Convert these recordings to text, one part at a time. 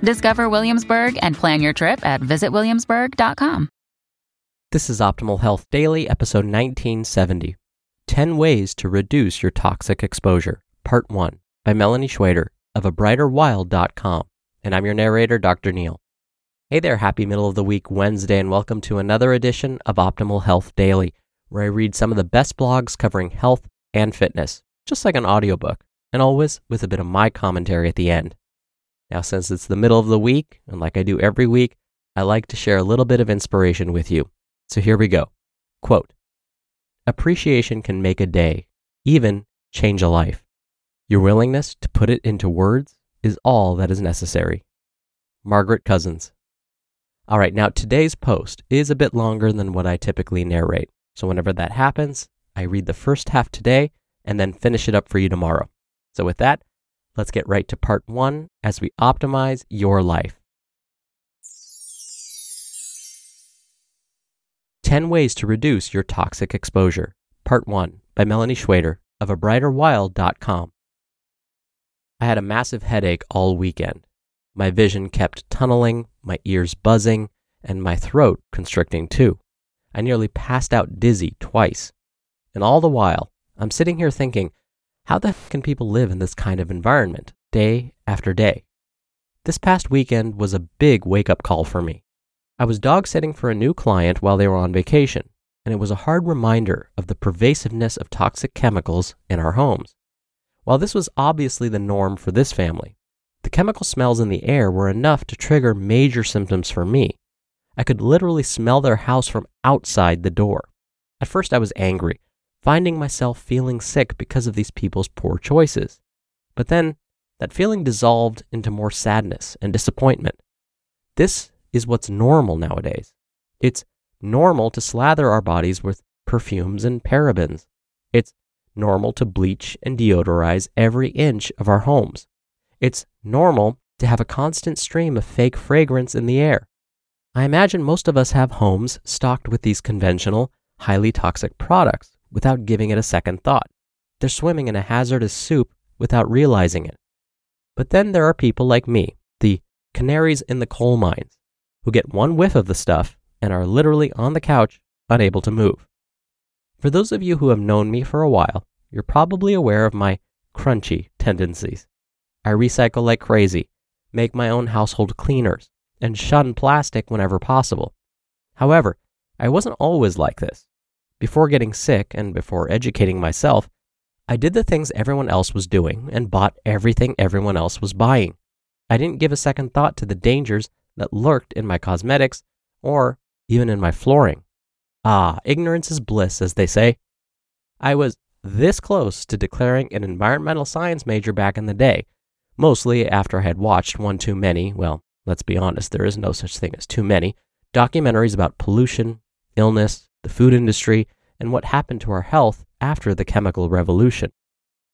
Discover Williamsburg and plan your trip at visitwilliamsburg.com. This is Optimal Health Daily, episode 1970 10 Ways to Reduce Your Toxic Exposure, Part 1, by Melani Schweder of abrighterwild.com. And I'm your narrator, Dr. Neal. Hey there, happy middle of the week Wednesday, and welcome to another edition of Optimal Health Daily, where I read some of the best blogs covering health and fitness, just like an audiobook, and always with a bit of my commentary at the end. Now, since it's the middle of the week, and like I do every week, I like to share a little bit of inspiration with you. So here we go. Quote Appreciation can make a day, even change a life. Your willingness to put it into words is all that is necessary. Margaret Cousins. All right, now today's post is a bit longer than what I typically narrate. So whenever that happens, I read the first half today and then finish it up for you tomorrow. So with that, let's get right to part one as we optimize your life. 10 Ways to Reduce Your Toxic Exposure, Part 1 by Melani Schweder of abrighterwild.com. I had a massive headache all weekend. My vision kept tunneling, my ears buzzing, and my throat constricting too. I nearly passed out dizzy twice. And all the while, I'm sitting here thinking, how the heck can people live in this kind of environment day after day? This past weekend was a big wake up call for me. I was dog sitting for a new client while they were on vacation, and it was a hard reminder of the pervasiveness of toxic chemicals in our homes. While this was obviously the norm for this family, the chemical smells in the air were enough to trigger major symptoms for me. I could literally smell their house from outside the door. At first, I was angry, finding myself feeling sick because of these people's poor choices. But then, that feeling dissolved into more sadness and disappointment. This is what's normal nowadays. It's normal to slather our bodies with perfumes and parabens. It's normal to bleach and deodorize every inch of our homes. It's normal to have a constant stream of fake fragrance in the air. I imagine most of us have homes stocked with these conventional, highly toxic products without giving it a second thought. They're swimming in a hazardous soup without realizing it. But then there are people like me, the canaries in the coal mines, who get one whiff of the stuff and are literally on the couch, unable to move. For those of you who have known me for a while, you're probably aware of my crunchy tendencies. I recycle like crazy, make my own household cleaners, and shun plastic whenever possible. However, I wasn't always like this. Before getting sick and before educating myself, I did the things everyone else was doing and bought everything everyone else was buying. I didn't give a second thought to the dangers that lurked in my cosmetics or even in my flooring. Ah, ignorance is bliss, as they say. I was this close to declaring an environmental science major back in the day, mostly after I had watched one too many, well, let's be honest, there is no such thing as too many, documentaries about pollution, illness, the food industry, and what happened to our health after the chemical revolution.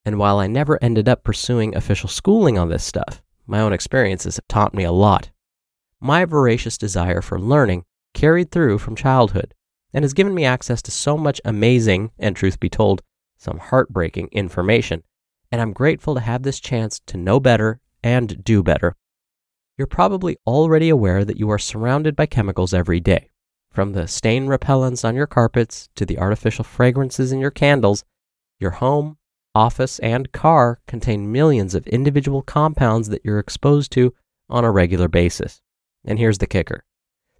And while I never ended up pursuing official schooling on this stuff, my own experiences have taught me a lot. My voracious desire for learning carried through from childhood and has given me access to so much amazing and, truth be told, some heartbreaking information. And I'm grateful to have this chance to know better and do better. You're probably already aware that you are surrounded by chemicals every day. From the stain repellents on your carpets to the artificial fragrances in your candles, your home, office, and car contain millions of individual compounds that you're exposed to on a regular basis. And here's the kicker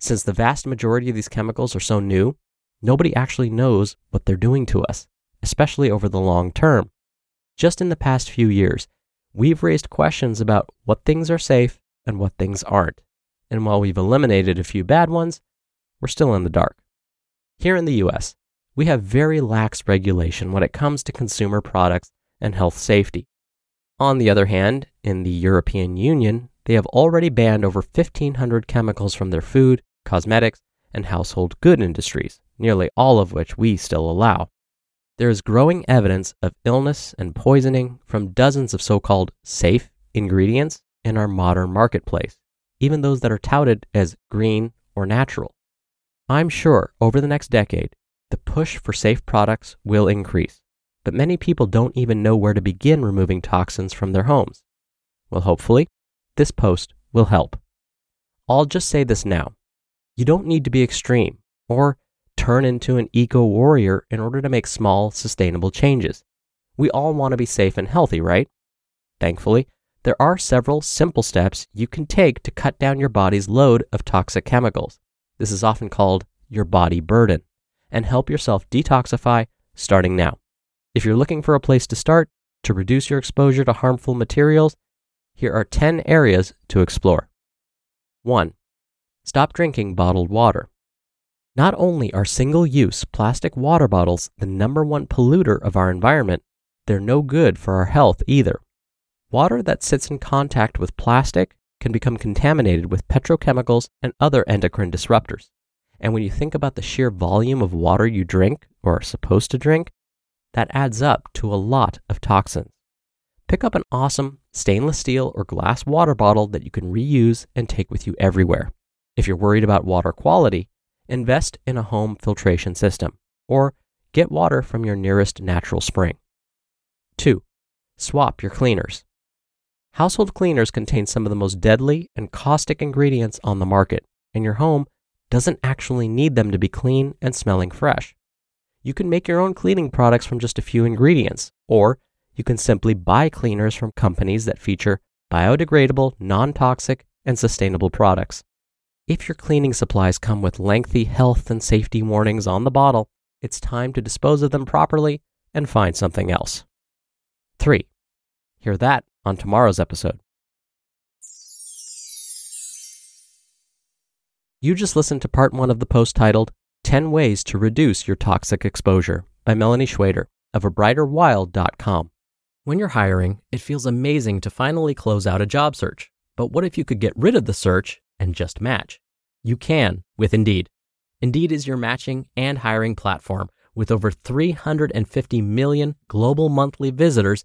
since the vast majority of these chemicals are so new, nobody actually knows what they're doing to us, especially over the long term. Just in the past few years, we've raised questions about what things are safe and what things aren't. And while we've eliminated a few bad ones, we're still in the dark. Here in the US, we have very lax regulation when it comes to consumer products and health safety. On the other hand, in the European Union, they have already banned over 1,500 chemicals from their food, cosmetics, and household good industries, nearly all of which we still allow. There is growing evidence of illness and poisoning from dozens of so called safe ingredients in our modern marketplace, even those that are touted as green or natural. I'm sure over the next decade, the push for safe products will increase, but many people don't even know where to begin removing toxins from their homes. Well, hopefully, this post will help. I'll just say this now. You don't need to be extreme or turn into an eco warrior in order to make small, sustainable changes. We all want to be safe and healthy, right? Thankfully, there are several simple steps you can take to cut down your body's load of toxic chemicals. This is often called your body burden, and help yourself detoxify starting now. If you're looking for a place to start to reduce your exposure to harmful materials, here are 10 areas to explore. 1. Stop drinking bottled water. Not only are single use plastic water bottles the number one polluter of our environment, they're no good for our health either. Water that sits in contact with plastic can become contaminated with petrochemicals and other endocrine disruptors. And when you think about the sheer volume of water you drink or are supposed to drink, that adds up to a lot of toxins. Pick up an awesome stainless steel or glass water bottle that you can reuse and take with you everywhere. If you're worried about water quality, invest in a home filtration system or get water from your nearest natural spring. 2. Swap your cleaners. Household cleaners contain some of the most deadly and caustic ingredients on the market, and your home doesn't actually need them to be clean and smelling fresh. You can make your own cleaning products from just a few ingredients, or you can simply buy cleaners from companies that feature biodegradable, non toxic, and sustainable products. If your cleaning supplies come with lengthy health and safety warnings on the bottle, it's time to dispose of them properly and find something else. 3. Hear that on tomorrow's episode. You just listened to part one of the post titled 10 Ways to Reduce Your Toxic Exposure by Melani Schweder of abrighterwild.com. When you're hiring, it feels amazing to finally close out a job search. But what if you could get rid of the search and just match? You can with Indeed. Indeed is your matching and hiring platform with over 350 million global monthly visitors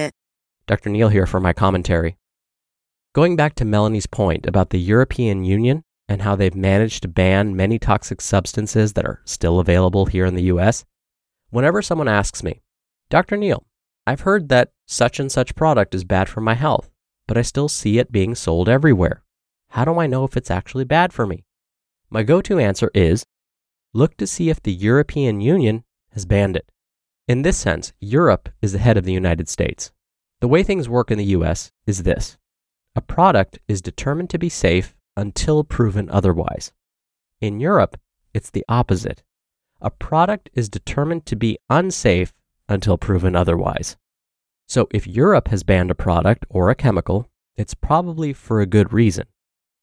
Dr. Neal here for my commentary. Going back to Melani's point about the European Union and how they've managed to ban many toxic substances that are still available here in the US, whenever someone asks me, Dr. Neal, I've heard that such and such product is bad for my health, but I still see it being sold everywhere. How do I know if it's actually bad for me? My go to answer is look to see if the European Union has banned it. In this sense, Europe is the head of the United States. The way things work in the US is this a product is determined to be safe until proven otherwise. In Europe, it's the opposite. A product is determined to be unsafe until proven otherwise. So if Europe has banned a product or a chemical, it's probably for a good reason.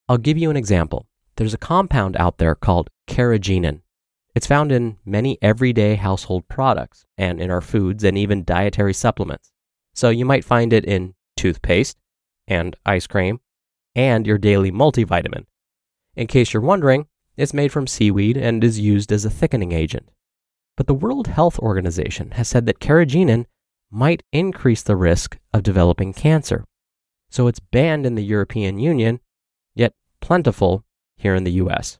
I'll give you an example. There's a compound out there called carrageenan. It's found in many everyday household products and in our foods and even dietary supplements. So you might find it in toothpaste and ice cream and your daily multivitamin. In case you're wondering, it's made from seaweed and is used as a thickening agent. But the World Health Organization has said that carrageenan might increase the risk of developing cancer. So it's banned in the European Union, yet plentiful here in the US.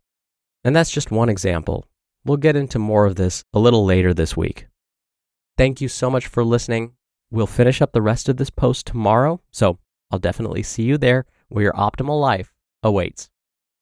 And that's just one example. We'll get into more of this a little later this week. Thank you so much for listening. We'll finish up the rest of this post tomorrow, so I'll definitely see you there where your optimal life awaits.